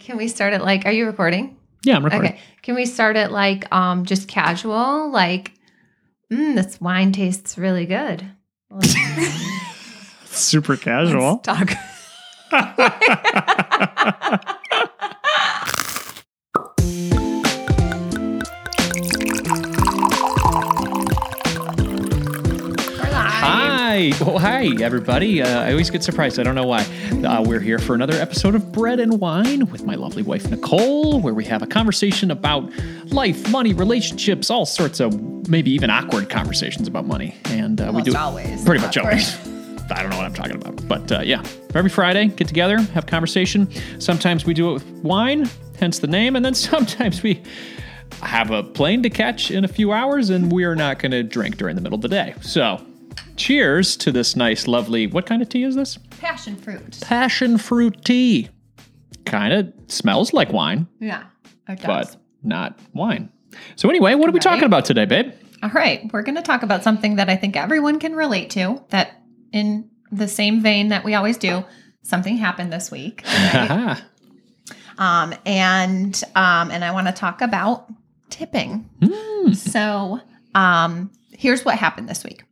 Can we start it like, are you recording? Yeah, I'm recording. Okay. Can we start it like um just casual? Like, mm, this wine tastes really good. Let's, Super casual. let's talk. Hi. Well, hi, everybody. Uh, I always get surprised. I don't know why. Uh, we're here for another episode of Bread and Wine with my lovely wife, Nicole, where we have a conversation about life, money, relationships, all sorts of maybe even awkward conversations about money. And uh, we do always pretty much awkward. always. I don't know what I'm talking about. But uh, yeah, every Friday, get together, have conversation. Sometimes we do it with wine, hence the name. And then sometimes we have a plane to catch in a few hours and we are not going to drink during the middle of the day. So cheers to this nice, lovely, what kind of tea is this? Passion fruit. Passion fruit tea. Kind of smells like wine, Yeah, it does. but not wine. So anyway, what are we Right. talking about today, babe? All right, we're going to talk about something that I think everyone can relate to. That, in the same vein that we always do, something happened this week, Haha. um, and um, and I want to talk about tipping. Hmm. So, um, here's what happened this week.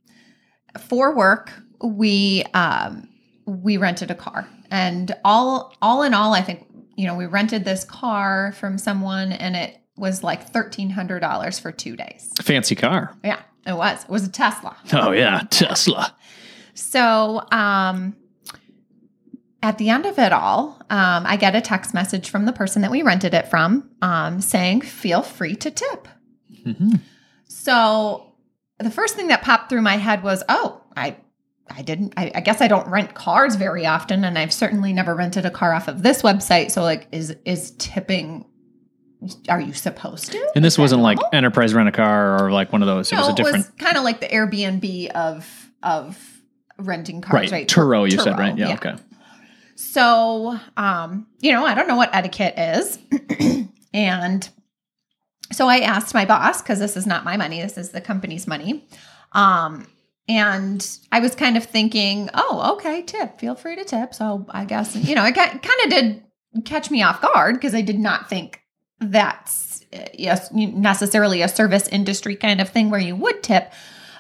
For work, we um, we rented a car, and all all in all, I think you know we rented this car from someone, and it was like thirteen hundred dollars for two days. Fancy car. Yeah, it was. It was a Tesla. Oh yeah, Tesla. So, um, at the end of it all, um, I get a text message from the person that we rented it from um, saying, feel free to tip. Mhm. So, the first thing that popped through my head was, oh, I. I didn't. I, I guess I don't rent cars very often, and I've certainly never rented a car off of this website. So, like, is is tipping? Are you supposed to? And this Is wasn't like enterprise rent a car or like one of those. it was a different. Kind of like the Airbnb of of renting cars, right. right? Turo, you said, Turo, right? Yeah, okay. So, um, you know, I don't know what etiquette is, and so I asked my boss because this is not my money; this is the company's money. Um, and I was kind of thinking, oh, okay, tip. Feel free to tip. So I guess you know, it kind of did catch me off guard because I did not think that's uh, yes necessarily a service industry kind of thing where you would tip,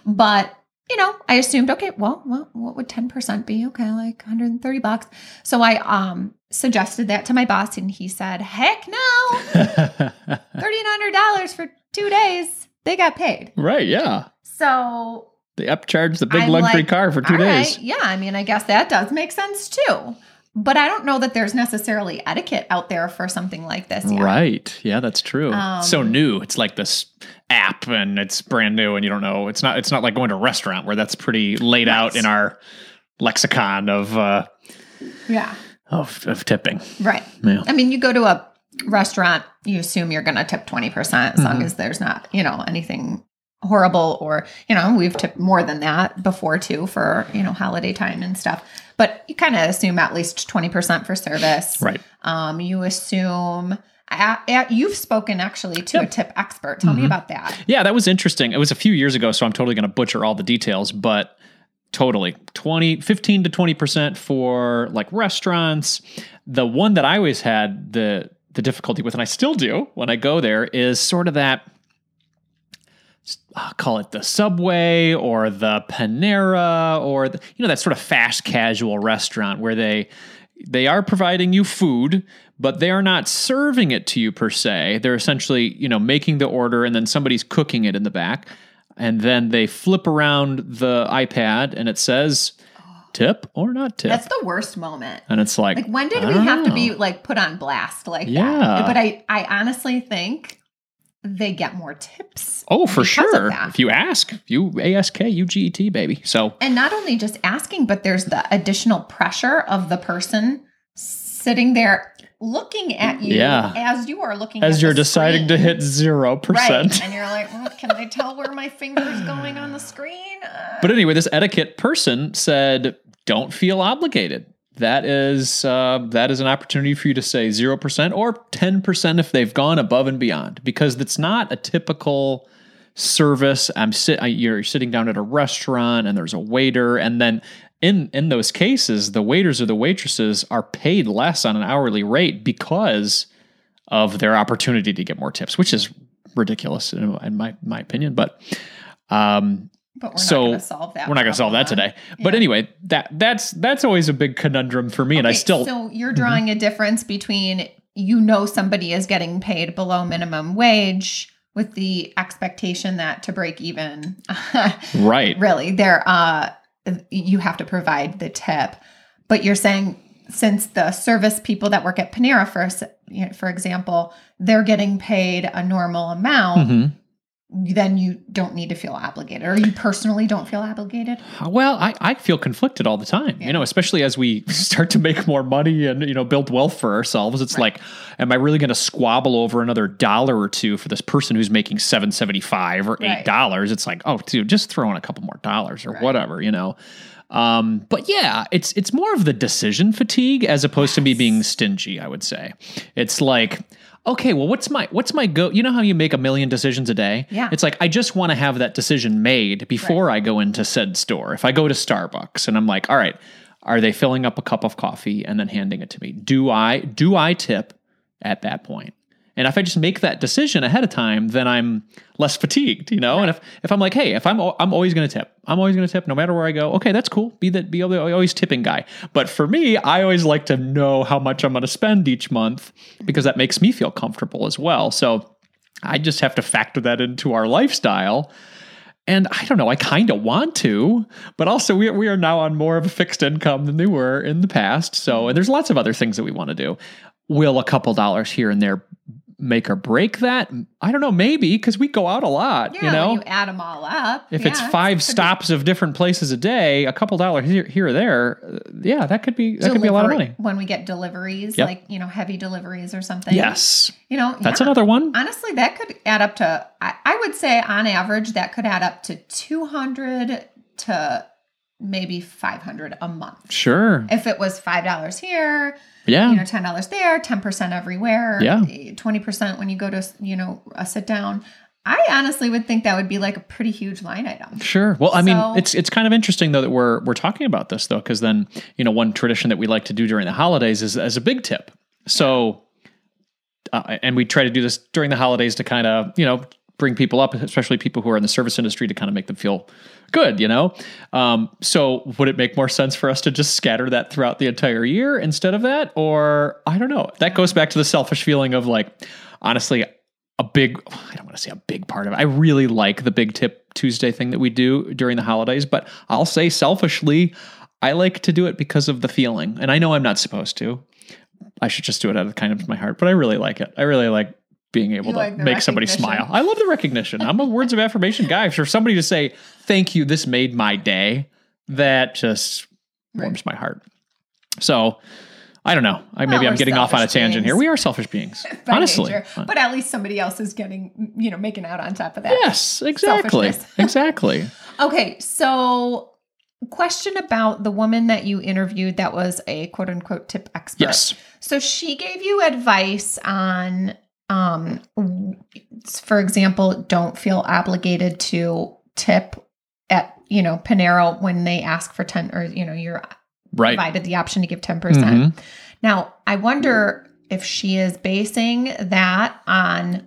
but you know, I assumed okay, well, well what would ten percent be? Okay, like one hundred and thirty bucks. So I um suggested that to my boss, and he said, heck no, thirteen hundred dollars for two days. They got paid. right. Yeah. So They upcharged the big I'm luxury like, car for two days. right, yeah, I mean, I guess that does make sense too. But I don't know that there's necessarily etiquette out there for something like this. Yet. Right. Yeah, that's true. Um, so new. It's like this app and it's brand new and you don't know. It's not it's not like going to a restaurant where that's pretty laid out in our lexicon of uh Yeah. of, of tipping. Right. Yeah. I mean, you go to a restaurant, you assume you're going to tip 20% as Mm-hmm. long as there's not, you know, anything horrible or, you know, we've tipped more than that before too for, you know, holiday time and stuff. But you kind of assume at least 20% for service. Right. Um, you assume a- a- you've spoken actually to a tip expert. Tell me Mhm. about that. Yeah, that was interesting. It was a few years ago, so I'm totally going to butcher all the details, but totally 20 15 to 20% for like restaurants. The one that I always had the the difficulty with and I still do when I go there is sort of that uh, call it the Subway or the Panera or the, you know that sort of fast casual restaurant where they they are providing you food, but they are not serving it to you per se. They're essentially, you know, making the order and then somebody's cooking it in the back. And then they flip around the iPad and it says tip or not tip. That's the worst moment. and it's like, Like when did we have to be like put on blast like Yeah. that? But I I honestly think they get more tips. Oh, for sure. If you ask, if you ASK, you GET, baby. So And not only just asking, but there's the additional pressure of the person sitting there looking at you Yeah. as you are looking As you're deciding to hit zero Right. percent. And you're like, well, can I tell where my finger's going on the screen? Uh, But anyway, this etiquette person said, "Don't feel obligated. That is uh, that is an opportunity for you to say zero percent or ten percent if they've gone above and beyond, because it's not a typical service. I'm sit. You're sitting down at a restaurant and there's a waiter, and then in in those cases, the waiters or the waitresses are paid less on an hourly rate because of their opportunity to get more tips, which is ridiculous in, in my my opinion. But um, but we're so not going to solve that. we're not going to solve that today. But anyway, that that's that's always a big conundrum for me, and I still Mm-hmm. So you're drawing a difference between you know somebody is getting paid below minimum wage with the expectation that to break even, right. really, there uh you have to provide the tip. But you're saying since the service people that work at Panera, for s- you know, for example, they're getting paid a normal amount, Mhm. Then you don't need to feel obligated, or you personally don't feel obligated. Well, I, I feel conflicted all the time, you know, especially as we start to make more money and, you know, build wealth for ourselves. It's like, am I really going to squabble over another dollar or two for this person who's making seven seventy five or eight Right. dollars? It's like, oh, dude, just throw in a couple more dollars or Right. whatever, you know. Um, but yeah, it's it's more of the decision fatigue as opposed to me being stingy. I would say it's like, okay, well, what's my what's my go? You know how you make a million decisions a day? Yeah. It's like I just want to have that decision made before I go into said store. If I go to Starbucks and I'm like, all right, are they filling up a cup of coffee and then handing it to me? Do I do I tip at that point? And if I just make that decision ahead of time, then I'm less fatigued, you know. And if, if I'm like, hey, if I'm I'm always going to tip, I'm always going to tip, no matter where I go. Okay, that's cool. Be that be always tipping guy. But for me, I always like to know how much I'm going to spend each month because that makes me feel comfortable as well. So I just have to factor that into our lifestyle. And I don't know, I kind of want to, but also we, we are now on more of a fixed income than they were in the past. So, and there's lots of other things that we want to do. Will a couple dollars here and there make or break that? I don't know, maybe because we go out a lot, Yeah, you know? you add them all up. if yeah, it's five be stops of different places a day, a couple dollars here, here or there, uh, yeah, that could be that could be a lot of money. when we get deliveries, Yep. like you know, heavy deliveries or something. Yes, you know, that's yeah. another one. Honestly, that could add up to. I, I would say on average that could add up to two hundred to maybe five hundred a month. Sure, If it was five dollars here, yeah, you know, ten dollars there, ten percent everywhere, Yeah. twenty percent when you go to you know a sit down. I honestly would think that would be like a pretty huge line item. Sure. Well, I mean, it's it's kind of interesting though that we're we're talking about this though, because then you know one tradition that we like to do during the holidays is as a big tip. So, uh, and we try to do this during the holidays to kind of you know bring people up, especially people who are in the service industry, to kind of make them feel good. You know. Um, so, would it make more sense for us to just scatter that throughout the entire year instead of that, or I don't know? That goes back to the selfish feeling of like, honestly, a big I don't want to say a big part of it. I really like the big tip Tuesday thing that we do during the holidays, but I'll say selfishly, I like to do it because of the feeling. And I know I'm not supposed to. I should just do it out of the kindness of my heart, but I really like it. I really like being able You to like make somebody smile. I love the recognition. I'm a words of affirmation guy. For somebody to say, "Thank you, this made my day," that just warms my heart. So, I don't know. I, maybe Well, I'm getting off on a tangent here. We are selfish beings, honestly. nature. But at least somebody else is getting, you know, making out on top of that. Yes, exactly. Exactly. Okay, so question about the woman that you interviewed that was a quote unquote tip expert. Yes. So she gave you advice on um for example, don't feel obligated to tip at, you know, Panera when they ask for 10 or you know, you're Right. provided the option to give 10%. Mhm. percent Now, I wonder if she is basing that on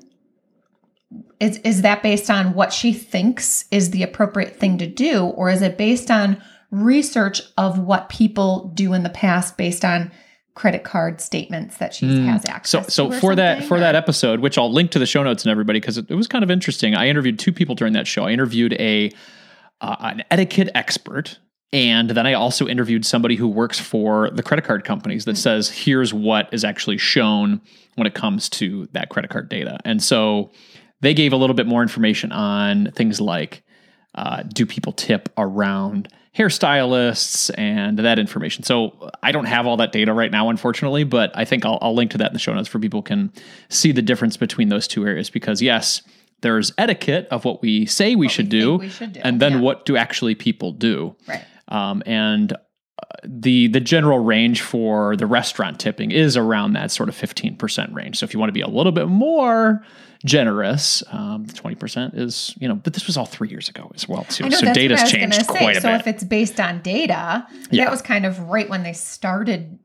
is is that based on what she thinks is the appropriate thing to do or is it based on research of what people do in the past based on credit card statements that she has access Mm. So, to so for that for that episode, which I'll link to the show notes and everybody because it, it was kind of interesting. I interviewed two people during that show. I interviewed a uh, an etiquette expert, and then I also interviewed somebody who works for the credit card companies that says here's what is actually shown when it comes to that credit card data. And so they gave a little bit more information on things like uh, do people tip around hairstylists and that information. So I don't have all that data right now, unfortunately, but I think I'll, I'll link to that in the show notes for people can see the difference between those two areas. Because yes, there's etiquette of what we say we, should, we do, we should do, and then yeah. what do actually people do. Right. Um, and the the general range for the restaurant tipping is around that sort of 15% range. So if you want to be a little bit more generous, um, 20% is, you know, but this was all three years ago as well, too. Know so data's what I was changed quite say. a so bit. if it's based on data, Yeah. that was kind of right when they started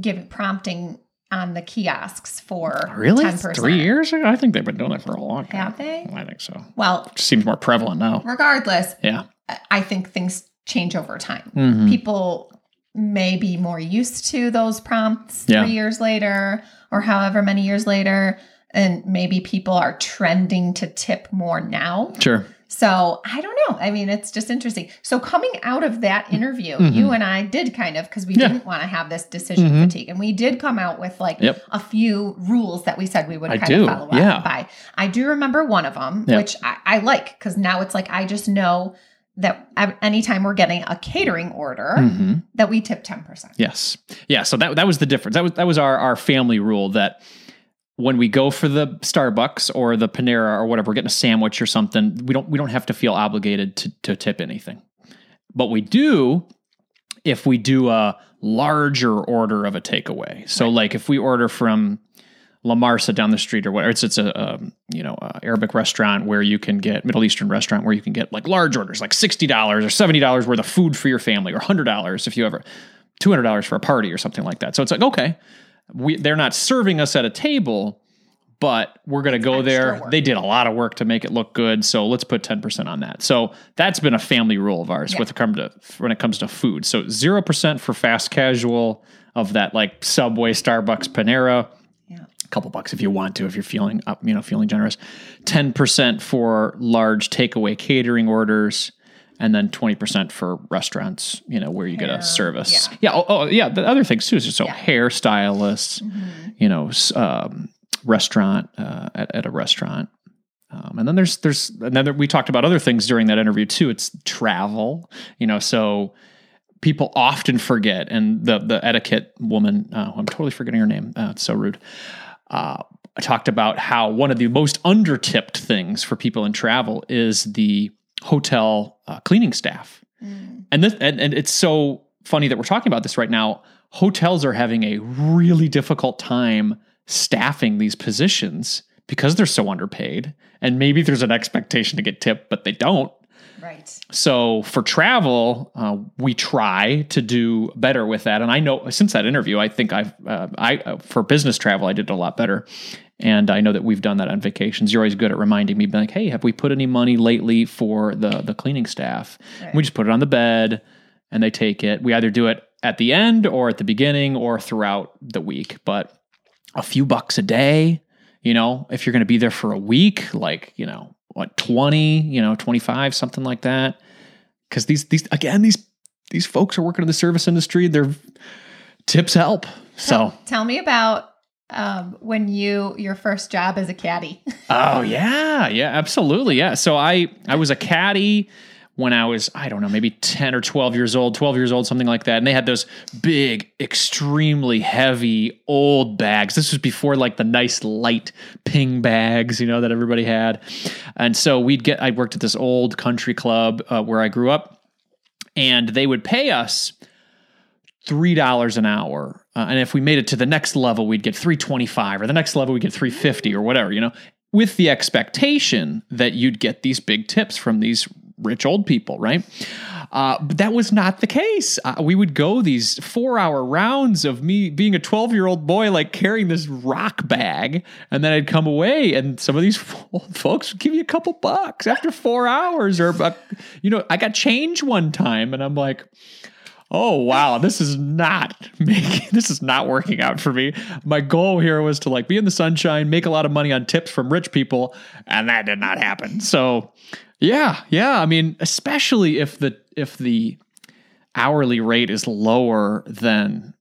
giving prompting on the kiosks for really? 10%. Three years ago? I think they've been doing it for a long time. Have they? I think so. Well, Seems more prevalent now. regardless, Yeah. I think things change over time. Mhm. People may be more used to those prompts Yeah. three years later or however many years later. And maybe people are trending to tip more now. Sure. So I don't know. I mean, it's just interesting. So coming out of that interview, Mhm. you and I did kind of because we Yeah. didn't want to have this decision Mhm. fatigue, and we did come out with like Yep. a few rules that we said we would I kind do, of follow yeah. up by. I do remember one of them, Yeah. which I, I like because now it's like I just know that anytime we're getting a catering order, hmm that we tip ten percent. Yes. Yeah. So that that was the difference. That was that was our our family rule that when we go for the Starbucks or the Panera or whatever, we're getting a sandwich or something, we don't we don't have to feel obligated to to tip anything. But we do if we do a larger order of a takeaway. So like if we order from La Marsa down the street or whatever, it's it's a um, you know a Arabic restaurant where you can get Middle Eastern restaurant where you can get like large orders, like sixty dollars or seventy dollars worth of food for your family, or hundred dollars if you ever two hundred dollars for a party or something like that. So it's like okay, we they're not serving us at a table, but we're going to go there. work. They did a lot of work to make it look good, so let's put ten percent on that. So that's been a family rule of ours Yeah. with come to when it comes to food. So zero percent for fast casual of that like Subway, Starbucks, Panera. A couple bucks if you want to if you're feeling up you know feeling generous 10% for large takeaway catering orders and then 20% for restaurants you know where you get a service yeah. yeah oh, oh yeah the other things too is so Yeah. hairstylists Mm-hmm. you know um, restaurant uh, at, at a restaurant um, and then there's there's and then there, we talked about other things during that interview too it's travel you know so people often forget and the the etiquette woman uh, i'm totally forgetting her name uh, it's so rude uh, I talked about how one of the most undertipped things for people in travel is the hotel uh, cleaning staff. Mm. and this and, and it's so funny that we're talking about this right now. Hotels are having a really difficult time staffing these positions because they're so underpaid. And maybe there's an expectation to get tipped but they don't Right. so for travel, uh, we try to do better with that. And I know since that interview, I think I've uh, I uh, for business travel, I did a lot better. And I know that we've done that on vacations. You're always good at reminding me, being like, "Hey, have we put any money lately for the the cleaning staff?" Right. We just put it on the bed, and they take it. We either do it at the end or at the beginning or throughout the week. But a few bucks a day, you know, if you're going to be there for a week, like you know, what 20, you know, 25, something like that. Because these these again these these folks are working in the service industry. Their tips help. So Tell me about um, when you your first job as a caddy. Oh yeah, yeah, absolutely. Yeah. So I I was a caddy when I was I don't know maybe ten or twelve years old, twelve years old, something like that. And they had those big, extremely heavy old bags. This was before like the nice light ping bags, you know, that everybody had. And so we'd get. I worked at this old country club uh, where I grew up, and they would pay us three dollars an hour, uh, and if we made it to the next level, we'd get three twenty five, or the next level we'd get three fifty, or whatever, you know, with the expectation that you'd get these big tips from these rich old people, right? Uh, but that was not the case. Uh, we would go these four hour rounds of me being a 12 year old boy, like carrying this rock bag. And then I'd come away, and some of these old folks would give you a couple bucks after four hours. Or, uh, you know, I got change one time, and I'm like, oh wow this is not making this is not working out for me my goal here was to like be in the sunshine make a lot of money on tips from rich people and that did not happen so yeah yeah i mean especially if the if the hourly rate is lower than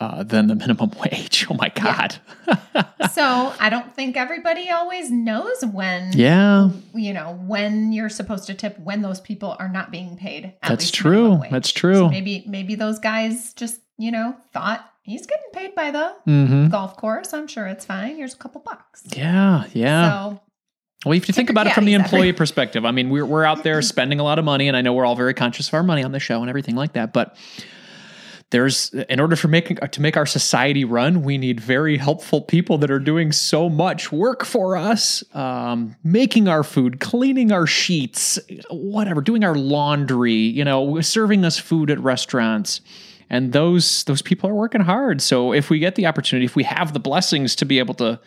uh, than the minimum wage. Oh my God. so I don't think everybody always knows when Yeah, you know when you're supposed to tip when those people are not being paid. at that's true. That's So true. maybe maybe those guys just you know thought he's getting paid by the hmm golf course. I'm sure it's fine. Here's a couple bucks. Yeah, yeah. So Well, if you think about it from the employee perspective, I mean, we're, we're out there spending a lot of money, and I know we're all very conscious of our money on the show and everything like that. But there's, in order for making to make our society run, we need very helpful people that are doing so much work for us, um, making our food, cleaning our sheets, whatever, doing our laundry, you know, serving us food at restaurants. And those those people are working hard. So if we get the opportunity, if we have the blessings to be able to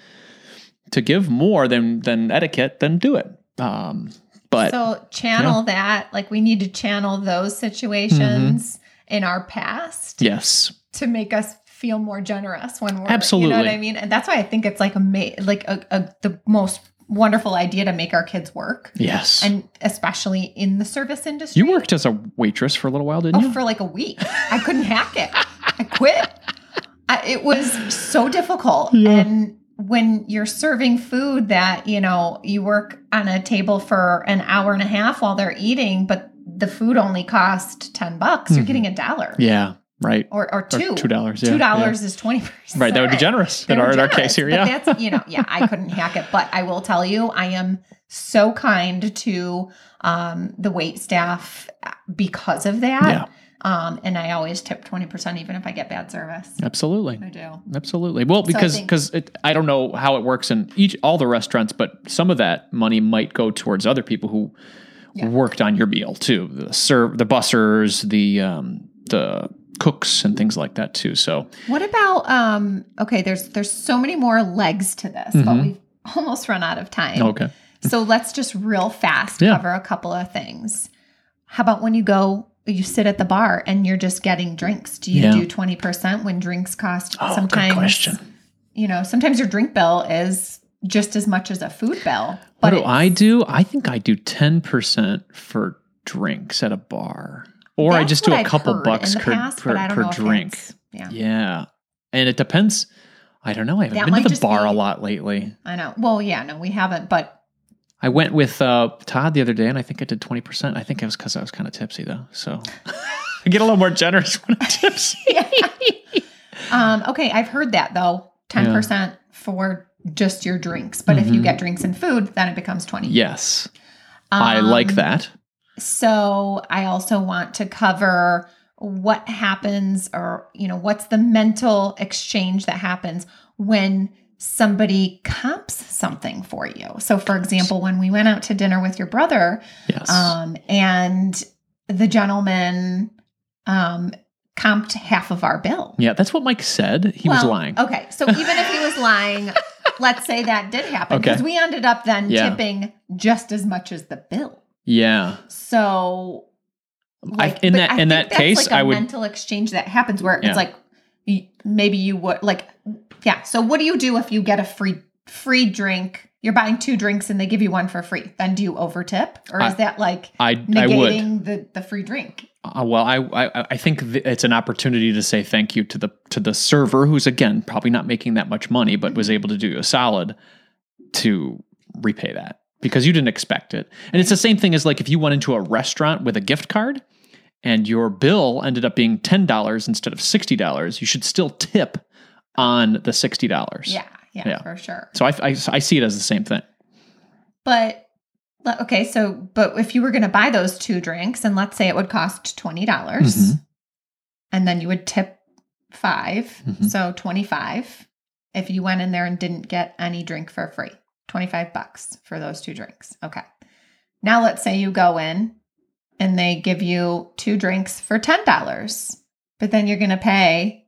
to give more than than etiquette, then do it. Um, but so channel that like we need to channel those situations in our past yes, to make us feel more generous when we're absolutely. you know what I mean. And that's why I think it's like a ma- like a, a the most wonderful idea to make our kids work, yes. and especially in the service industry. you worked as a waitress for a little while, didn't Oh, you? for like a week. I couldn't hack it. I quit. I, it was so difficult. Yeah. And when you're serving food that, you know, you work on a table for an hour and a half while they're eating, but the food only cost 10 bucks, you're Mhm. getting a dollar yeah, right. or, or Or two. two dollars. Yeah, Two dollars is 20%. Right, that would be generous in our, in our case here. but Yeah, that's you know, yeah, I couldn't hack it, but I will tell you, I am so kind to um, the wait staff because of that. Yeah. Um, and I always tip twenty percent, even if I get bad service. absolutely. I do. Absolutely. Well, because think- because I don't know how it works in each all the restaurants, but some of that money might go towards other people who Yeah. worked on your meal too. The serve, the bussers, the um, the cooks, and things like that too. So What about um? Okay, there's there's so many more legs to this, but Mhm. we've almost run out of time. okay, So let's just real fast Yeah. cover a couple of things. How about when you go, you sit at the bar and you're just getting drinks? Do you Yeah. do 20% when drinks cost oh, sometimes? good question. You know, sometimes your drink bill is just as much as a food bill. What do I do? I think I do ten percent for drinks at a bar, or I just do a I've couple bucks per, past, per, but per drink. Yeah, Yeah, and it depends. I don't know. I haven't That been to the bar be- a lot lately. I know. Well, yeah, no, we haven't, but I went with uh, Todd the other day, and I think I did twenty percent. I think it was because I was kind of tipsy though, so I get a little more generous when I'm tipsy. um, okay, I've heard that though, ten percent for just your drinks. But if you Mhm. get drinks and food, then it becomes twenty. yes, I like Um, that. So I also want to cover what happens or, you know, what's the mental exchange that happens when somebody comps something for you. So for example, when we went out to dinner with your brother, Yes, um, and the gentleman um comped half of our bill. yeah, that's what Mike said. He was lying. Okay. So even if he was lying, let's say that did happen. Okay. Because we ended up then Yeah. tipping just as much as the bill. Yeah, So I, in that I in that case, like a I would. mental exchange that happens where Yeah. it's like maybe you would like yeah. So what do you do if you get a free free drink? You're buying two drinks and they give you one for free. Then do you overtip, or is I- that like I I would. negating the the free drink? Uh, well, I, I I think th- it's an opportunity to say thank you to the to the server who's again probably not making that much money, but was able to do a solid to repay that because you didn't expect it. And it's the same thing as like if you went into a restaurant with a gift card and your bill ended up being ten dollars instead of sixty dollars, you should still tip on the sixty dollars. Yeah, yeah, Yeah. for sure. So I, I I see it as the same thing. But okay, so but if you were going to buy those two drinks, and let's say it would cost twenty dollars, Mhm. and then you would tip 5 Mhm. so twenty five. If you went in there and didn't get any drink for free, twenty five bucks for those two drinks. Okay. Now let's say you go in and they give you two drinks for ten dollars, but then you're going to pay.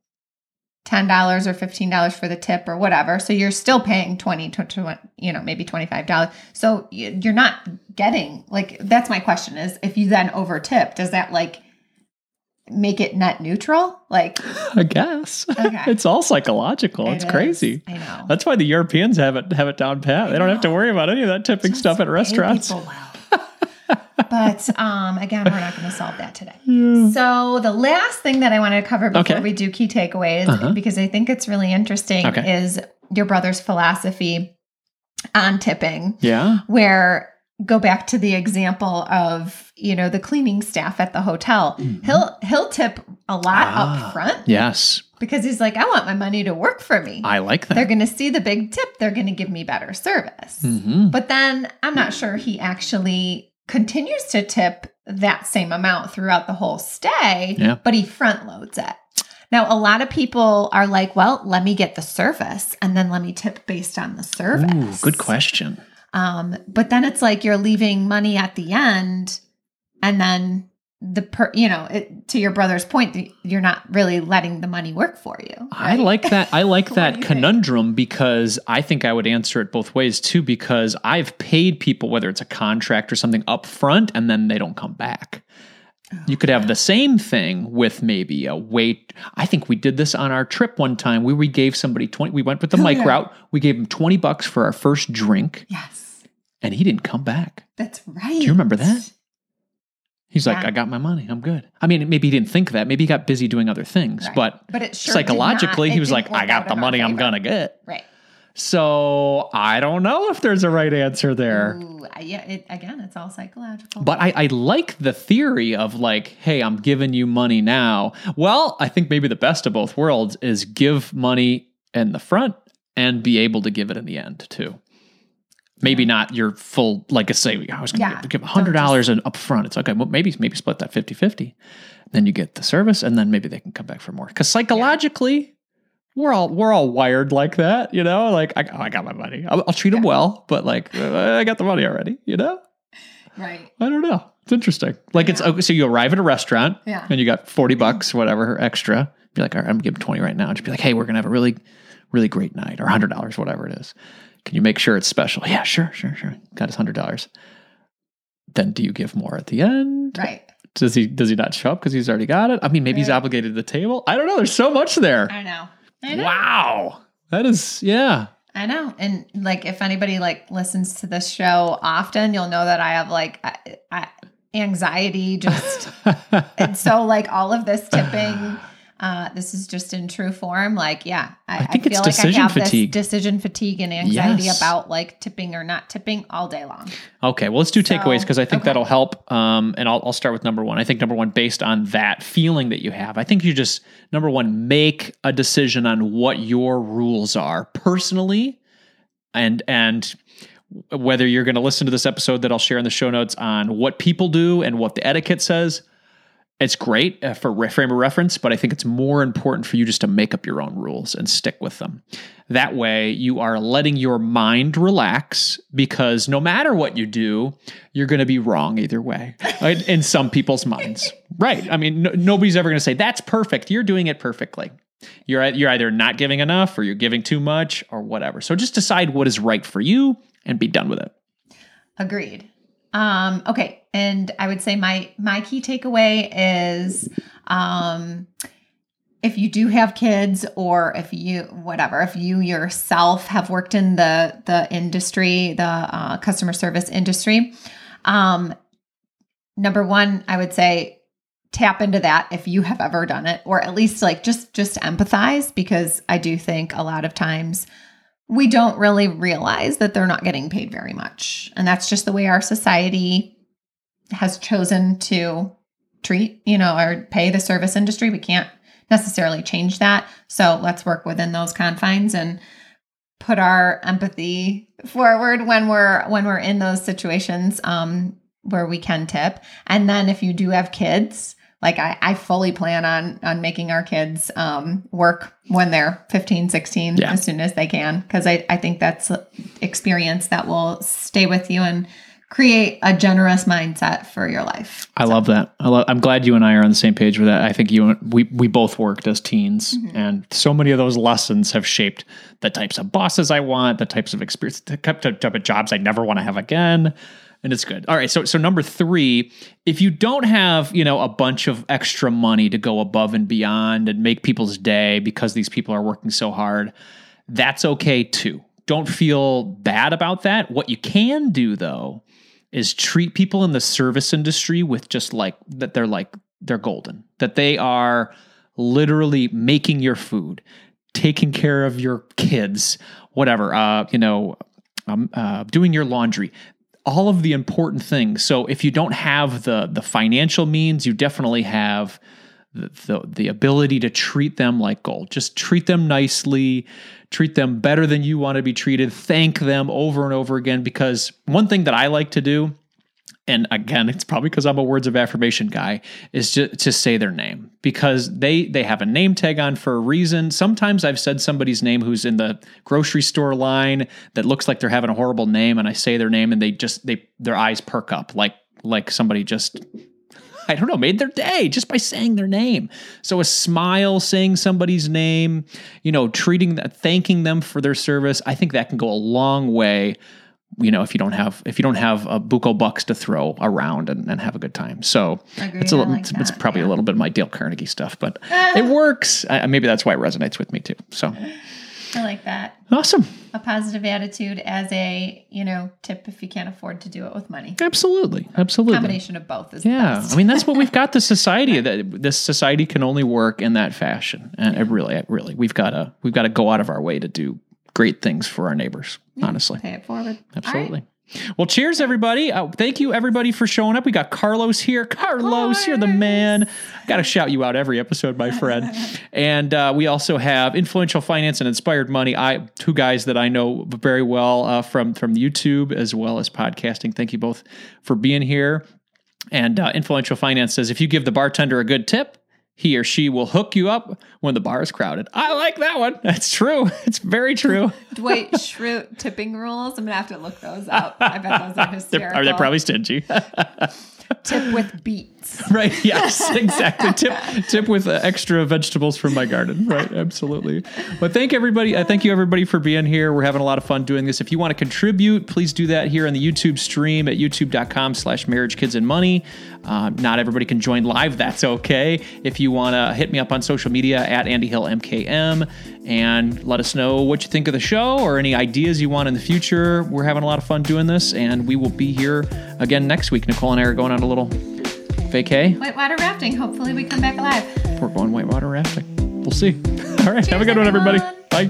Ten dollars or fifteen dollars for the tip or whatever, so you're still paying twenty to, to you know maybe twenty five dollars. So you're not getting like that's my question is if you then over tip, does that like make it net neutral? Like I guess Okay. it's all psychological. it it's is. crazy. I know. That's why the Europeans have it have it down pat. They don't have to worry about any of that tipping Just stuff at restaurants. people well. But um, again, we're not going to solve that today. So the last thing that I wanted to cover before Okay. we do key takeaways, Uh-huh. because I think it's really interesting, Okay. is your brother's philosophy on tipping, Yeah. where go back to the example of you know the cleaning staff at the hotel. He'll he'll tip a lot Mm-hmm. Ah. up front Yes. because he's like, I want my money to work for me. I like that. They're going to see the big tip. They're going to give me better service. hmm But then I'm not sure he actually continues to tip that same amount throughout the whole stay, Yeah. but he front loads it. Now, a lot of people are like, well, let me get the service and then let me tip based on the service. Ooh, good question. Um, but then it's like you're leaving money at the end and then the per, you know, it, to your brother's point, you're not really letting the money work for you. I like that. I like that you think? conundrum because I think I would answer it both ways too. Because I've paid people, whether it's a contract or something, up front, and then they don't come back. Oh, you could have the same thing with maybe a wait. I think we did this on our trip one time where we gave somebody 20, we went with the Oh, Mike yeah. route. We gave him 20 bucks for our first drink Yes, and he didn't come back. that's right. Do you remember that? He's like, Yeah. I got my money. I'm good. I mean, maybe he didn't think that. Maybe he got busy doing other things, Right. but But sure psychologically, not- he was like, I got the money I'm going to get. Right. So I don't know if there's a right answer there. Ooh, yeah. It, again, it's all psychological. But I, I like the theory of like, hey, I'm giving you money now. Well, I think maybe the best of both worlds is give money in the front and be able to give it in the end too. Maybe not your full, like I say, oh, I was going Yeah, to give hundred dollars in up front. It's okay. Well, maybe maybe split that 50-50. Then you get the service, and then maybe they can come back for more. Because psychologically, we're all we're all wired like that, you know. Like I, oh, I got my money. I'll, I'll treat them well, but like I got the money already, you know. right. I don't know. It's interesting. Like it's okay, oh, so you arrive at a restaurant Yeah. and you got 40 bucks, whatever, extra. Be like, all right, I'm him 20 right now. Just be like, hey, we're gonna have a really, really great night or hundred dollars, whatever it is. Can you make sure it's special? Yeah, sure, sure, sure. Got his hundred dollars. Then do you give more at the end? Right. Does he does he not show up because he's already got it? I mean, maybe he's obligated to the table. I don't know. There's so much there. I know. I know. Wow. That is yeah. I know. And like, if anybody like listens to this show often, you'll know that I have like I, I, anxiety. Just and so like all of this tipping. Uh, this is just in true form. Like, yeah, I, I think it's feel like I have fatigue. this decision fatigue and anxiety Yes. about like tipping or not tipping all day long. Okay, well, let's do So, takeaways because I think okay. that'll help. Um, and I'll, I'll start with number one. I think number one, based on that feeling that you have, I think you just number one make a decision on what your rules are personally, and and whether you're going to listen to this episode that I'll share in the show notes on what people do and what the etiquette says. It's great uh, for frame of reference, but I think it's more important for you just to make up your own rules and stick with them. That way, you are letting your mind relax because no matter what you do, you're going to be wrong either way right? in some people's minds. Right. I mean, no, nobody's ever going to say, that's perfect. You're doing it perfectly. You're, you're either not giving enough or you're giving too much or whatever. So just decide what is right for you and be done with it. Agreed. Um, okay, and I would say my my key takeaway is um, if you do have kids or if you whatever if you yourself have worked in the the industry the uh, customer service industry um, number one i would say tap into that if you have ever done it or at least like just just empathize because i do think a lot of times we don't really realize that they're not getting paid very much. And that's just the way our society has chosen to treat, you know, or pay the service industry. We can't necessarily change that. So let's work within those confines and put our empathy forward when we're when we're in those situations um where we can tip. And then if you do have kids, like I, I fully plan on on making our kids um, work when they're 15 16 Yeah. as soon as they can because I, I think that's experience that will stay with you and create a generous mindset for your life I love that. I love, I'm glad you and I are on the same page with that. I think you and we we both worked as teens, mm-hmm. and so many of those lessons have shaped the types of bosses I want, the types of experience, the type type of jobs I never want to have again. And it's good. All right. So so number three, if you don't have you know a bunch of extra money to go above and beyond and make people's day because these people are working so hard, that's okay too. Don't feel bad about that. What you can do though is treat people in the service industry with just like that they're like they're golden. That they are literally making your food, taking care of your kids, whatever, uh, you know, um, uh, doing your laundry all of the important things. So if you don't have the the financial means, you definitely have the, the, the ability to treat them like gold. Just treat them nicely, treat them better than you want to be treated. Thank them over and over again because one thing that I like to do and again it's probably because i'm a words of affirmation guy is just to say their name because they they have a name tag on for a reason sometimes i've said somebody's name who's in the grocery store line that looks like they're having a horrible name and i say their name and they just they their eyes perk up like like somebody just I don't know, made their day just by saying their name. So a smile, saying somebody's name, you know, treating that, thanking them for their service, I think that can go a long way you know if you don't have if you don't have a buco bucks to throw around and, and have a good time so Agreed, it's a little like it's, it's probably yeah. a little bit of my dale carnegie stuff but it works I, maybe that's why it resonates with me too so I like that. awesome. A positive attitude as a, you know, tip if you can't afford to do it with money. absolutely. Absolutely. Combination of both is yeah. i mean that's what we've got the society that this society can only work in that fashion. And it really it really we've got to we've got to go out of our way to do great things for our neighbors honestly. Pay it forward. Absolutely. Well, cheers, everybody. Uh, thank you, everybody, for showing up. We got Carlos here. Carlos, you're the man. Got to shout you out every episode, my friend. and uh, we also have Influential Finance and Inspired Money. I two guys that I know very well uh, from from YouTube as well as podcasting. Thank you both for being here. And uh, Influential Finance says if you give the bartender a good tip, he or she will hook you up when the bar is crowded. I like that one. That's true. It's very true. Dwight Schrute tipping rules. I'm gonna have to look those up. I bet those are They're, hysterical. are they probably stingy? tip with beets? right. Yes, exactly. tip tip with uh, extra vegetables from my garden. Right. Absolutely. But thank everybody. Uh, thank you everybody for being here. We're having a lot of fun doing this. If you want to contribute, please do that here on the YouTube stream at youtube.com slash marriage kids and money. Uh, not everybody can join live. That's okay. If you want to hit me up on social media at Andy Hill MKM and let us know what you think of the show or any ideas you want in the future. We're having a lot of fun doing this, and we will be here again next week. Nicole and I are going on a little vacay. Whitewater rafting. Hopefully, we come back alive. We're going whitewater rafting. We'll see. All right. have a Cheers, good one, everybody. Bye.